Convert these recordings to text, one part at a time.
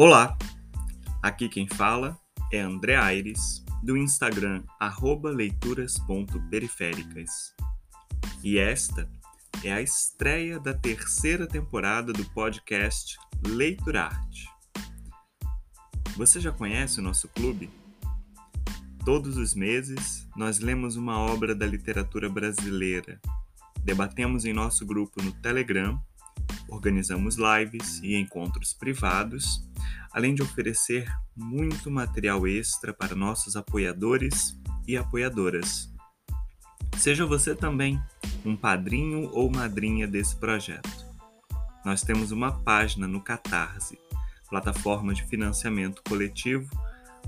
Olá, aqui quem fala é André Aires, do Instagram leituras.periféricas. E esta é a estreia da terceira temporada do podcast Leiturarte. Você já conhece o nosso clube? Todos os meses nós lemos uma obra da literatura brasileira, debatemos em nosso grupo no Telegram, organizamos lives e encontros privados além de oferecer muito material extra para nossos apoiadores e apoiadoras. Seja você também um padrinho ou madrinha desse projeto. Nós temos uma página no Catarse, plataforma de financiamento coletivo,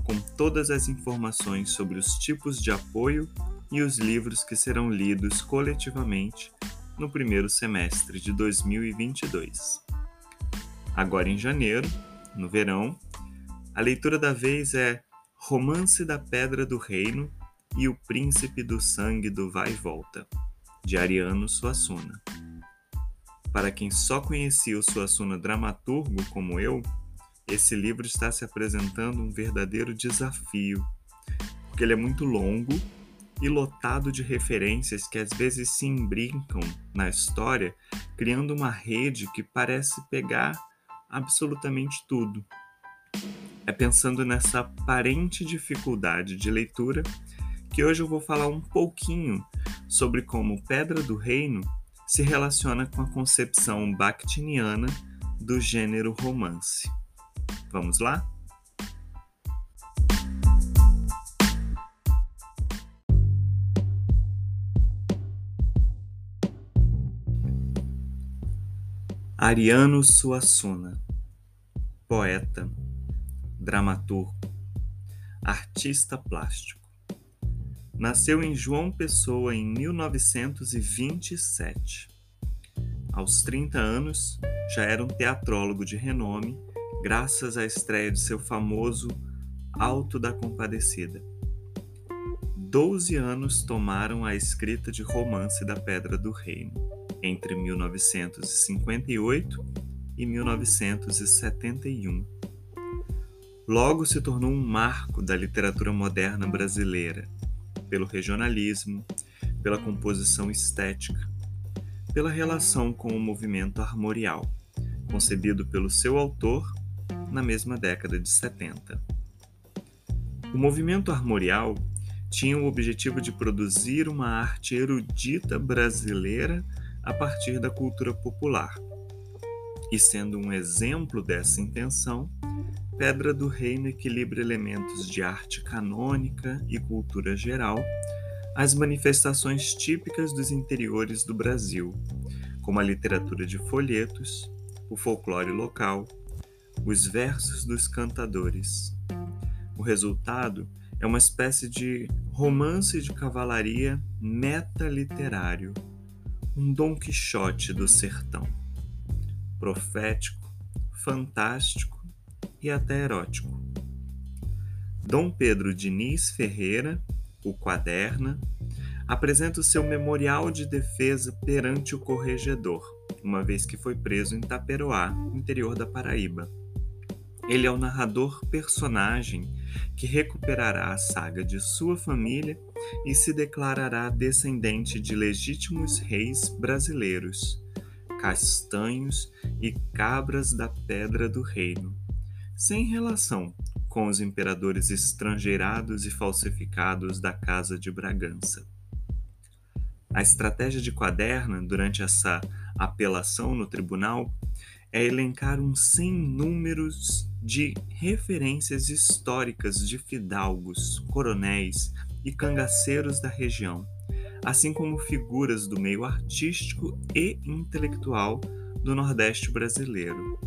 com todas as informações sobre os tipos de apoio e os livros que serão lidos coletivamente no primeiro semestre de 2022. Agora em janeiro, no verão. A leitura da vez é Romance da Pedra do Reino e O Príncipe do Sangue do Vai e Volta, de Ariano Suassuna. Para quem só conhecia o Suassuna dramaturgo como eu, esse livro está se apresentando um verdadeiro desafio, porque ele é muito longo e lotado de referências que às vezes se imbrincam na história, criando uma rede que parece pegar absolutamente tudo. É pensando nessa aparente dificuldade de leitura que hoje eu vou falar um pouquinho sobre como Pedra do Reino se relaciona com a concepção bakhtiniana do gênero romance. Vamos lá? Ariano Suassuna, poeta, dramaturgo, artista plástico. Nasceu em João Pessoa em 1927. Aos 30 anos, já era um teatrólogo de renome, graças à estreia de seu famoso Alto da Compadecida. Doze anos tomaram a escrita de Romance da Pedra do Reino entre 1958 e 1971. Logo se tornou um marco da literatura moderna brasileira, pelo regionalismo, pela composição estética, pela relação com o movimento armorial, concebido pelo seu autor na mesma década de 70. O movimento armorial tinha o objetivo de produzir uma arte erudita brasileira a partir da cultura popular. E sendo um exemplo dessa intenção, Pedra do Reino equilibra elementos de arte canônica e cultura geral às manifestações típicas dos interiores do Brasil, como a literatura de folhetos, o folclore local, os versos dos cantadores. O resultado é uma espécie de romance de cavalaria metaliterário um Dom Quixote do sertão, profético, fantástico e até erótico. Dom Pedro Diniz Ferreira, o Quaderna, apresenta o seu memorial de defesa perante o corregedor, uma vez que foi preso em Taperoá, interior da Paraíba. Ele é o narrador personagem que recuperará a saga de sua família e se declarará descendente de legítimos reis brasileiros, castanhos e cabras da pedra do reino, sem relação com os imperadores estrangeirados e falsificados da Casa de Bragança. A estratégia de Quaderna durante essa apelação no tribunal é elencar um sem números de referências históricas de fidalgos, coronéis e cangaceiros da região, assim como figuras do meio artístico e intelectual do Nordeste brasileiro.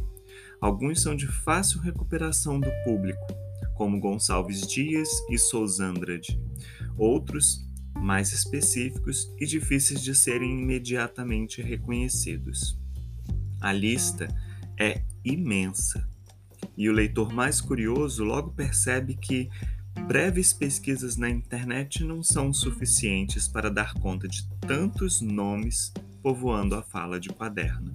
Alguns são de fácil recuperação do público, como Gonçalves Dias e Sousandrade. Outros, mais específicos e difíceis de serem imediatamente reconhecidos. A lista é imensa e o leitor mais curioso logo percebe que breves pesquisas na internet não são suficientes para dar conta de tantos nomes povoando a fala de quaderno.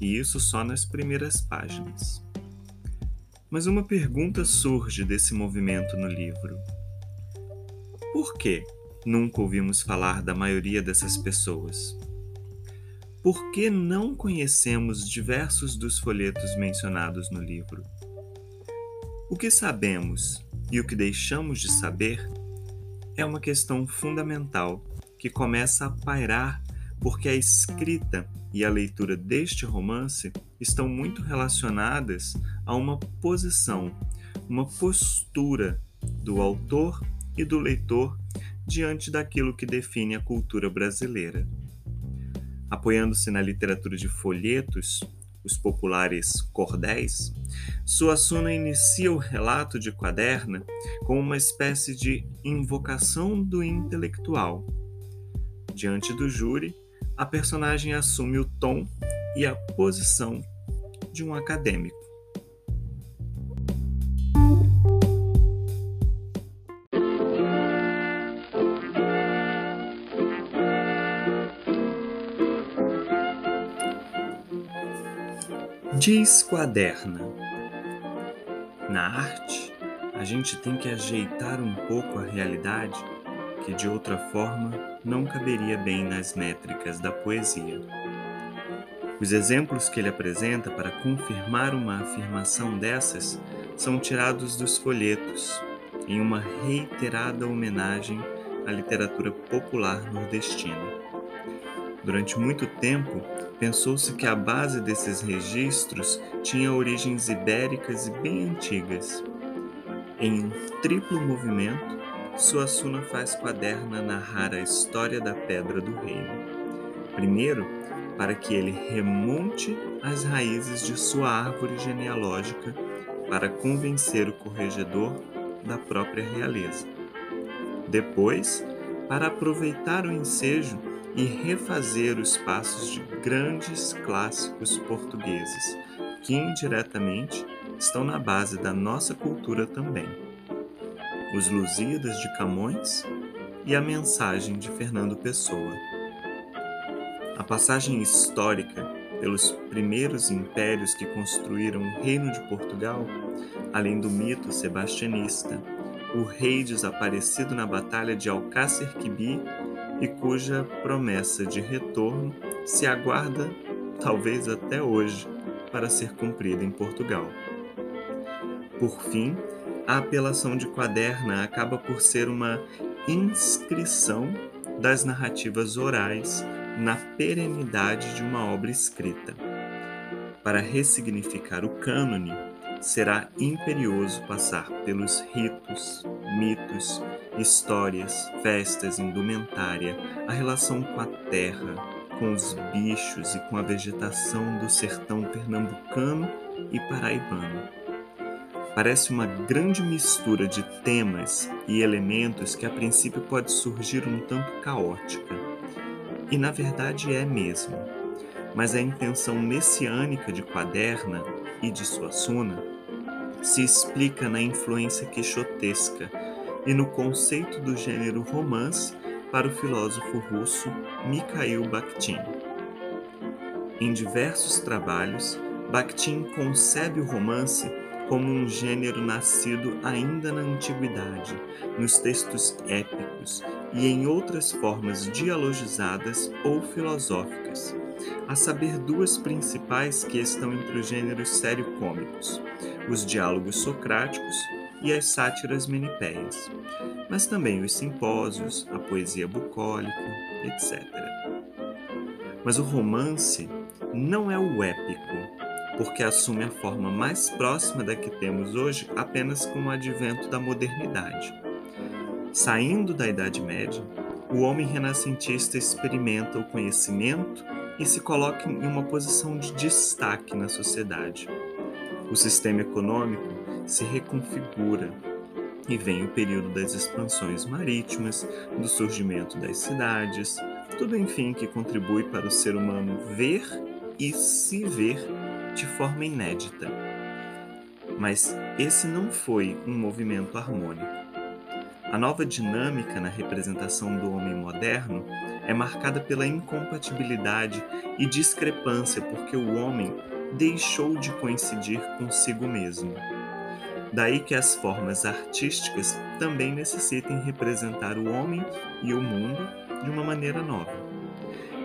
E isso só nas primeiras páginas. Mas uma pergunta surge desse movimento no livro: por que nunca ouvimos falar da maioria dessas pessoas? Por que não conhecemos diversos dos folhetos mencionados no livro? O que sabemos e o que deixamos de saber é uma questão fundamental que começa a pairar porque a escrita e a leitura deste romance estão muito relacionadas a uma posição, uma postura do autor e do leitor diante daquilo que define a cultura brasileira. Apoiando-se na literatura de folhetos, os populares cordéis, Suassuna inicia o relato de Quaderna com uma espécie de invocação do intelectual. Diante do júri, a personagem assume o tom e a posição de um acadêmico. Diz Quaderna. Na arte, a gente tem que ajeitar um pouco a realidade que de outra forma não caberia bem nas métricas da poesia. Os exemplos que ele apresenta para confirmar uma afirmação dessas são tirados dos folhetos, em uma reiterada homenagem à literatura popular nordestina. Durante muito tempo, pensou-se que a base desses registros tinha origens ibéricas e bem antigas. Em um triplo movimento, Suassuna faz Quaderna narrar a história da Pedra do Reino. Primeiro, para que ele remonte as raízes de sua árvore genealógica para convencer o corregedor da própria realeza. Depois, para aproveitar o ensejo e refazer os passos de grandes clássicos portugueses, que indiretamente estão na base da nossa cultura também. Os Lusíadas de Camões e a mensagem de Fernando Pessoa. A passagem histórica pelos primeiros impérios que construíram o Reino de Portugal, além do mito sebastianista, o rei desaparecido na Batalha de Alcácer Quibir e cuja promessa de retorno se aguarda, talvez até hoje, para ser cumprida em Portugal. Por fim, a apelação de Quaderna acaba por ser uma inscrição das narrativas orais na perenidade de uma obra escrita. Para ressignificar o cânone, será imperioso passar pelos ritos, mitos, histórias, festas, indumentária, a relação com a terra, com os bichos e com a vegetação do sertão pernambucano e paraibano. Parece uma grande mistura de temas e elementos que a princípio pode surgir um tanto caótica. E na verdade é mesmo. Mas a intenção messiânica de Quaderna e de Suassuna se explica na influência quixotesca e no conceito do gênero romance para o filósofo russo Mikhail Bakhtin. Em diversos trabalhos, Bakhtin concebe o romance como um gênero nascido ainda na antiguidade, nos textos épicos e em outras formas dialogizadas ou filosóficas, a saber duas principais que estão entre os gêneros sério-cômicos, os diálogos socráticos e as sátiras menipeias, mas também os simpósios, a poesia bucólica, etc. Mas o romance não é o épico, porque assume a forma mais próxima da que temos hoje apenas com o advento da modernidade. Saindo da Idade Média, o homem renascentista experimenta o conhecimento e se coloca em uma posição de destaque na sociedade. O sistema econômico se reconfigura e vem o período das expansões marítimas, do surgimento das cidades, tudo enfim que contribui para o ser humano ver e se ver de forma inédita. Mas esse não foi um movimento harmônico. A nova dinâmica na representação do homem moderno é marcada pela incompatibilidade e discrepância porque o homem deixou de coincidir consigo mesmo. Daí que as formas artísticas também necessitem representar o homem e o mundo de uma maneira nova,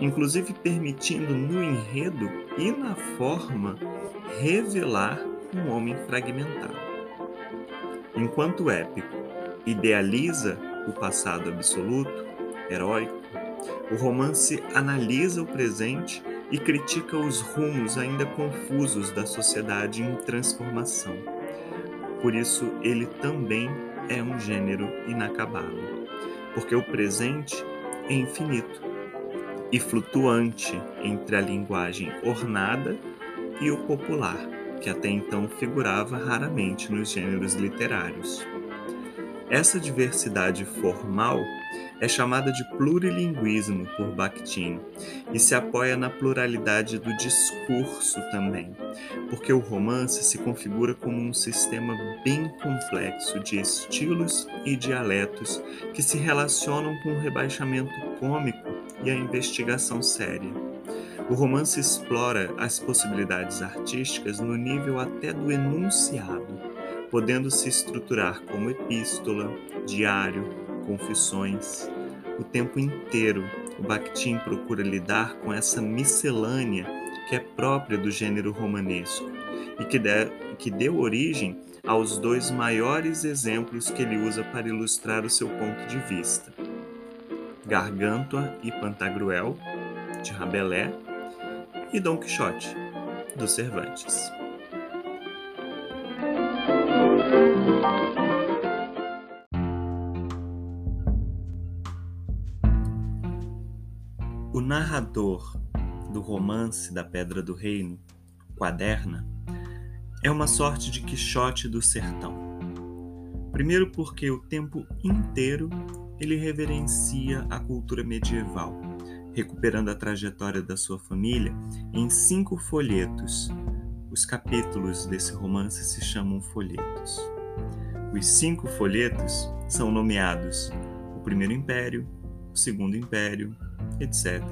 inclusive permitindo no enredo e na forma revelar um homem fragmentado. Enquanto o épico idealiza o passado absoluto, heróico, o romance analisa o presente e critica os rumos ainda confusos da sociedade em transformação. Por isso, ele também é um gênero inacabado, porque o presente é infinito e flutuante entre a linguagem ornada e o popular, que até então figurava raramente nos gêneros literários. Essa diversidade formal é chamada de plurilinguismo por Bakhtin e se apoia na pluralidade do discurso também, porque o romance se configura como um sistema bem complexo de estilos e dialetos que se relacionam com o rebaixamento cômico e a investigação séria. O romance explora as possibilidades artísticas no nível até do enunciado, podendo se estruturar como epístola, diário, confissões. O tempo inteiro, o Bakhtin procura lidar com essa miscelânea que é própria do gênero romanesco e que, de, que deu origem aos dois maiores exemplos que ele usa para ilustrar o seu ponto de vista: Gargantua e Pantagruel, de Rabelais, e Dom Quixote, do Cervantes. Narrador do romance da Pedra do Reino, Quaderna, é uma sorte de Quixote do sertão. Primeiro, porque o tempo inteiro ele reverencia a cultura medieval, recuperando a trajetória da sua família em cinco folhetos. Os capítulos desse romance se chamam folhetos. Os cinco folhetos são nomeados o Primeiro Império, o Segundo Império, etc.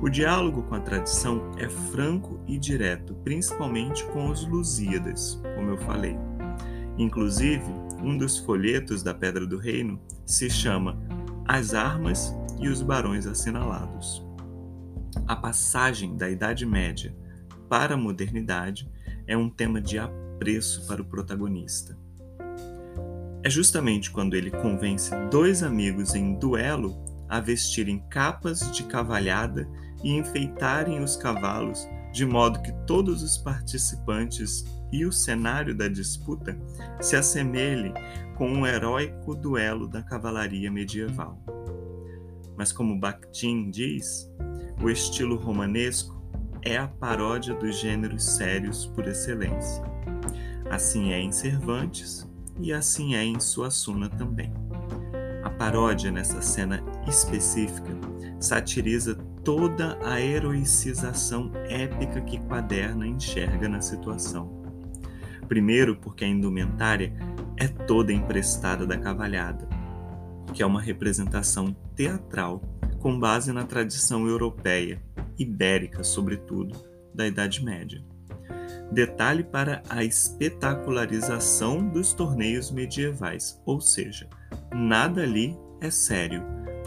O diálogo com a tradição é franco e direto, principalmente com os Lusíadas, como eu falei. Inclusive, um dos folhetos da Pedra do Reino se chama As Armas e os Barões Assinalados. A passagem da Idade Média para a modernidade é um tema de apreço para o protagonista. É justamente quando ele convence dois amigos em duelo a vestirem capas de cavalhada e enfeitarem os cavalos, de modo que todos os participantes e o cenário da disputa se assemelhem com um heróico duelo da cavalaria medieval. Mas, como Bakhtin diz, o estilo romanesco é a paródia dos gêneros sérios por excelência. Assim é em Cervantes e assim é em Suassuna também. A paródia nessa cena específica satiriza toda a heroicização épica que Quaderna enxerga na situação. Primeiro, porque a indumentária é toda emprestada da cavalhada, que é uma representação teatral com base na tradição europeia, ibérica sobretudo, da Idade Média. Detalhe para a espetacularização dos torneios medievais, ou seja, nada ali é sério,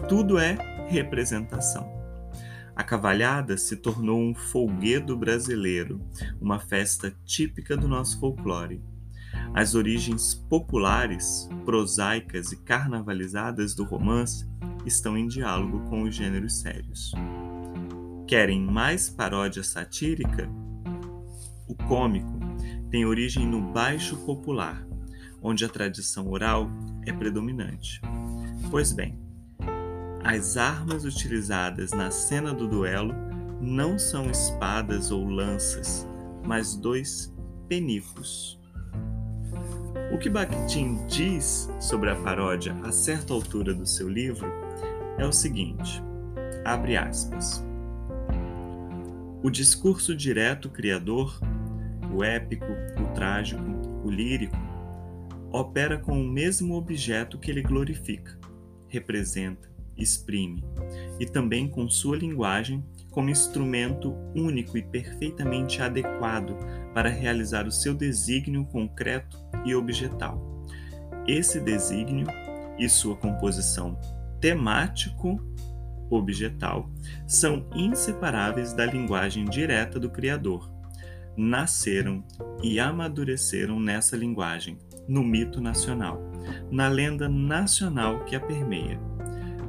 tudo é representação. A cavalhada se tornou um folguedo brasileiro, uma festa típica do nosso folclore. As origens populares, prosaicas e carnavalizadas do romance estão em diálogo com os gêneros sérios. Querem mais paródia satírica? O cômico tem origem no baixo popular, onde a tradição oral é predominante. Pois bem, as armas utilizadas na cena do duelo não são espadas ou lanças, mas dois penicos. O que Bakhtin diz sobre a paródia a certa altura do seu livro é o seguinte: abre aspas. O discurso direto criador, o épico, o trágico, o lírico, opera com o mesmo objeto que ele glorifica, representa, exprime, e também com sua linguagem como instrumento único e perfeitamente adequado para realizar o seu desígnio concreto e objetal. Esse desígnio e sua composição temático-objetal são inseparáveis da linguagem direta do Criador. Nasceram e amadureceram nessa linguagem, no mito nacional, na lenda nacional que a permeia.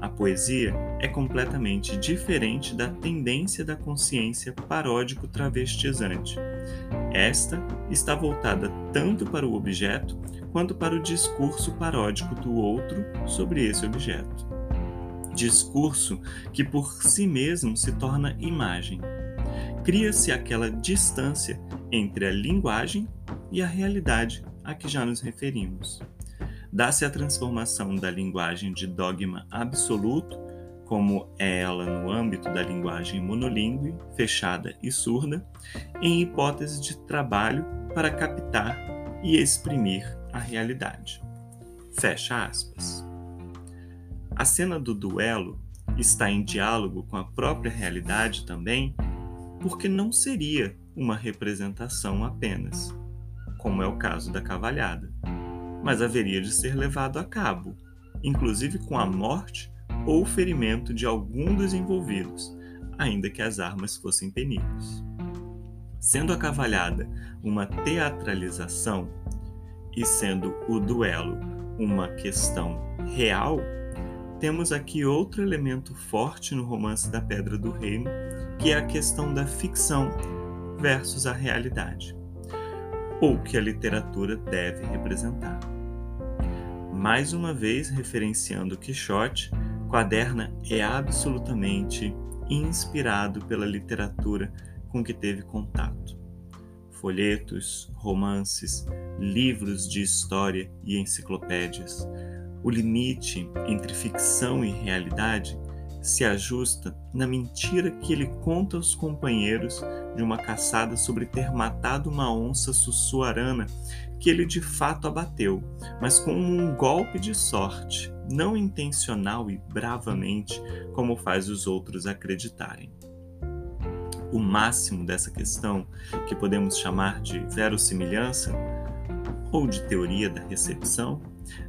A poesia é completamente diferente da tendência da consciência paródico-travestizante. Esta está voltada tanto para o objeto quanto para o discurso paródico do outro sobre esse objeto. Discurso que por si mesmo se torna imagem. Cria-se aquela distância entre a linguagem e a realidade a que já nos referimos. Dá-se a transformação da linguagem de dogma absoluto, como é ela no âmbito da linguagem monolíngue, fechada e surda, em hipótese de trabalho para captar e exprimir a realidade. Fecha aspas. A cena do duelo está em diálogo com a própria realidade também, porque não seria uma representação apenas, como é o caso da cavalhada, mas haveria de ser levado a cabo, inclusive com a morte ou ferimento de algum dos envolvidos, ainda que as armas fossem peníveis. Sendo a cavalhada uma teatralização, e sendo o duelo uma questão real, temos aqui outro elemento forte no romance da Pedra do Reino, que é a questão da ficção versus a realidade, ou que a literatura deve representar. Mais uma vez, referenciando Quixote, Quaderna é absolutamente inspirado pela literatura com que teve contato folhetos, romances, livros de história e enciclopédias. O limite entre ficção e realidade se ajusta na mentira que ele conta aos companheiros de uma caçada sobre ter matado uma onça sussuarana que ele de fato abateu, mas com um golpe de sorte, não intencional e bravamente, como faz os outros acreditarem. O máximo dessa questão, que podemos chamar de verossimilhança ou de teoria da recepção,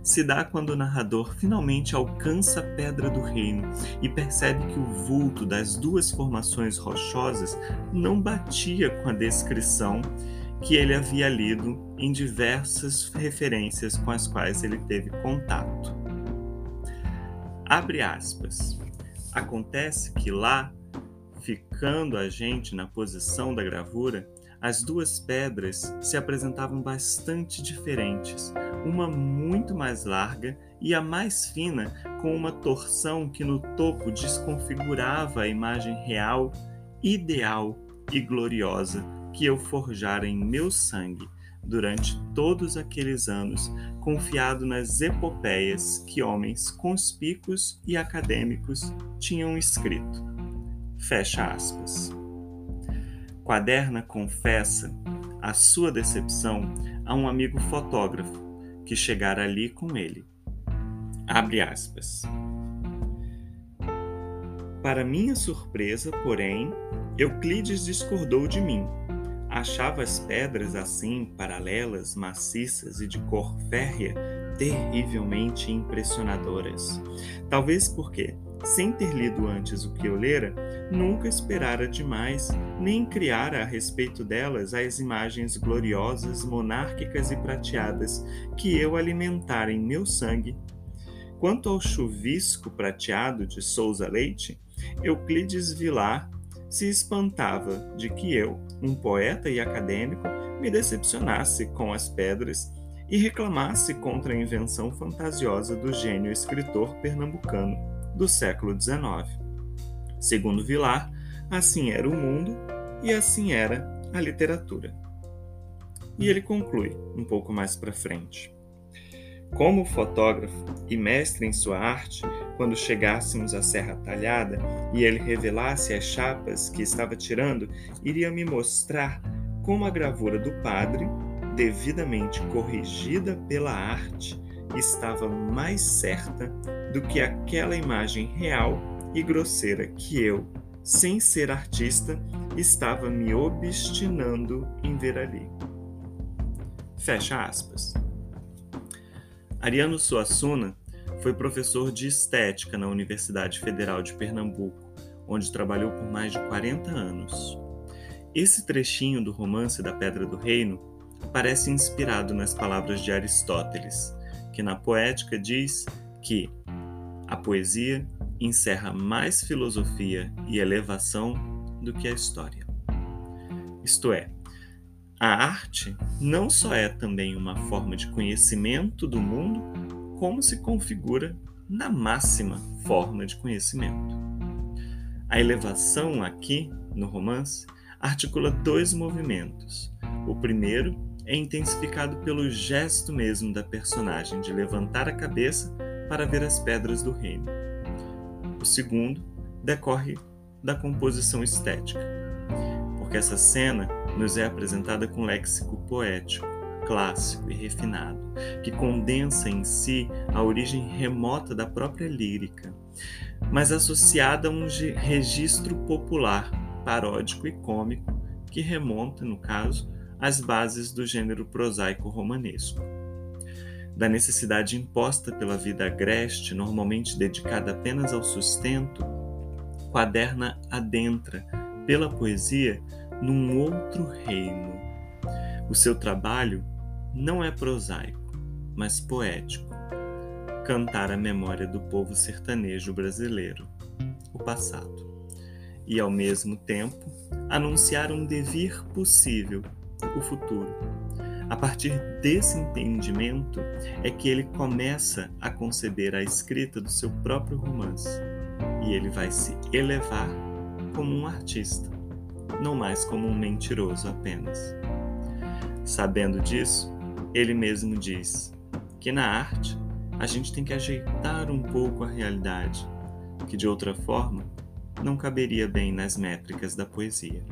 se dá quando o narrador finalmente alcança a pedra do reino e percebe que o vulto das duas formações rochosas não batia com a descrição que ele havia lido em diversas referências com as quais ele teve contato. Abre aspas. Acontece que lá ficando a gente na posição da gravura, as duas pedras se apresentavam bastante diferentes, uma muito mais larga e a mais fina, com uma torção que no topo desconfigurava a imagem real, ideal e gloriosa que eu forjara em meu sangue durante todos aqueles anos, confiado nas epopeias que homens conspícuos e acadêmicos tinham escrito. Fecha aspas. Quaderna confessa a sua decepção a um amigo fotógrafo que chegara ali com ele. Abre aspas. Para minha surpresa, porém, Euclides discordou de mim. Achava as pedras assim, paralelas, maciças e de cor férrea, terrivelmente impressionadoras. Talvez porque, sem ter lido antes o que eu lera, nunca esperara demais, nem criara a respeito delas as imagens gloriosas, monárquicas e prateadas que eu alimentara em meu sangue. Quanto ao chuvisco prateado de Souza Leite, Euclides Vilar se espantava de que eu, um poeta e acadêmico, me decepcionasse com as pedras e reclamasse contra a invenção fantasiosa do gênio escritor pernambucano do século XIX. Segundo Vilar, assim era o mundo e assim era a literatura. E ele conclui um pouco mais para frente. Como fotógrafo e mestre em sua arte, quando chegássemos à Serra Talhada e ele revelasse as chapas que estava tirando, iria me mostrar como a gravura do padre, devidamente corrigida pela arte, estava mais certa do que aquela imagem real e grosseira que eu, sem ser artista, estava me obstinando em ver ali. Fecha aspas. Ariano Suassuna foi professor de estética na Universidade Federal de Pernambuco, onde trabalhou por mais de 40 anos. Esse trechinho do romance da Pedra do Reino parece inspirado nas palavras de Aristóteles, que na poética diz que a poesia encerra mais filosofia e elevação do que a história. Isto é, a arte não só é também uma forma de conhecimento do mundo, como se configura na máxima forma de conhecimento. A elevação aqui, no romance, articula dois movimentos. O primeiro é intensificado pelo gesto mesmo da personagem de levantar a cabeça para ver as pedras do reino. O segundo decorre da composição estética, porque essa cena nos é apresentada com léxico poético, clássico e refinado, que condensa em si a origem remota da própria lírica, mas associada a um registro popular paródico e cômico que remonta, no caso, às bases do gênero prosaico romanesco. Da necessidade imposta pela vida agreste, normalmente dedicada apenas ao sustento, Quaderna adentra, pela poesia, num outro reino. O seu trabalho não é prosaico, mas poético. Cantar a memória do povo sertanejo brasileiro, o passado e, ao mesmo tempo, anunciar um devir possível, o futuro. A partir desse entendimento é que ele começa a conceber a escrita do seu próprio romance e ele vai se elevar como um artista, não mais como um mentiroso apenas. Sabendo disso, ele mesmo diz que na arte a gente tem que ajeitar um pouco a realidade, que de outra forma não caberia bem nas métricas da poesia.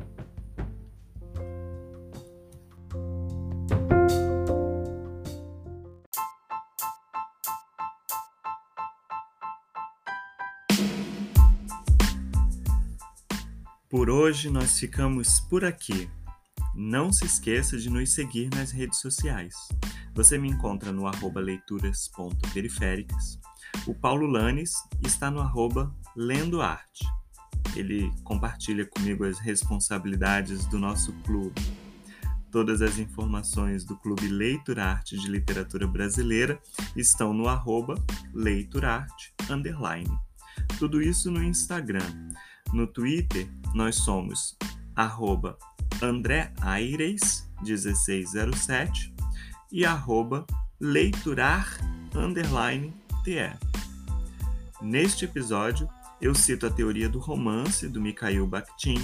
Por hoje nós ficamos por aqui. Não se esqueça de nos seguir nas redes sociais. Você me encontra no arroba leituras.periféricas. O Paulo Lanes está no arroba Lendo Arte ele compartilha comigo as responsabilidades do nosso clube. Todas as informações do Clube Leiturarte de Literatura Brasileira estão no arroba leiturarte. Tudo isso no Instagram. No Twitter, nós somos arroba André Aires, 1607 e arroba leiturar, underline, TE. Neste episódio, eu cito a teoria do romance do Mikhail Bakhtin,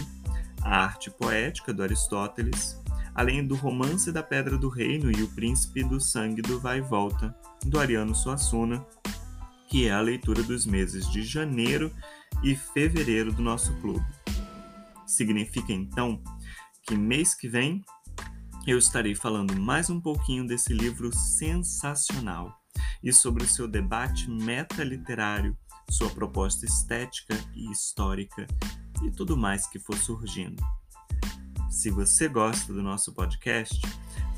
a arte poética do Aristóteles, além do romance da Pedra do Reino e o Príncipe do Sangue do Vai e Volta, do Ariano Suassuna, que é a leitura dos meses de janeiro e fevereiro do nosso clube. Significa então que mês que vem eu estarei falando mais um pouquinho desse livro sensacional e sobre o seu debate metaliterário sua proposta estética e histórica e tudo mais que for surgindo. Se você gosta do nosso podcast,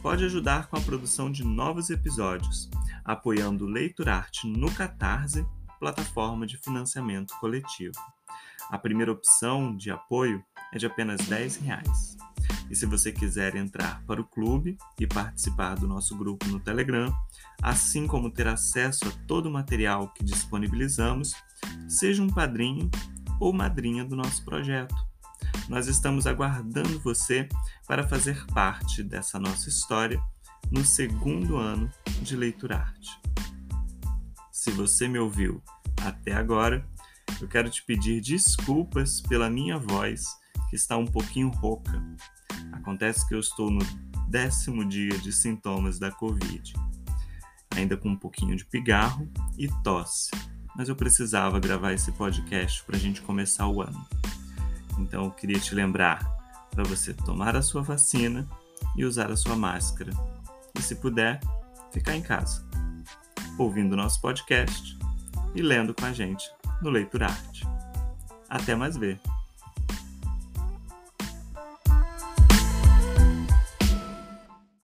pode ajudar com a produção de novos episódios, apoiando o Leiturarte no Catarse, plataforma de financiamento coletivo. A primeira opção de apoio é de apenas 10 reais. E se você quiser entrar para o clube e participar do nosso grupo no Telegram, assim como ter acesso a todo o material que disponibilizamos, seja um padrinho ou madrinha do nosso projeto. Nós estamos aguardando você para fazer parte dessa nossa história no segundo ano de Leitura Arte. Se você me ouviu até agora, eu quero te pedir desculpas pela minha voz, que está um pouquinho rouca. Acontece que eu estou no décimo dia de sintomas da Covid, ainda com um pouquinho de pigarro e tosse, mas eu precisava gravar esse podcast para a gente começar o ano. Então eu queria te lembrar para você tomar a sua vacina e usar a sua máscara. E se puder, ficar em casa, ouvindo nosso podcast e lendo com a gente no Leitura Arte. Até mais ver!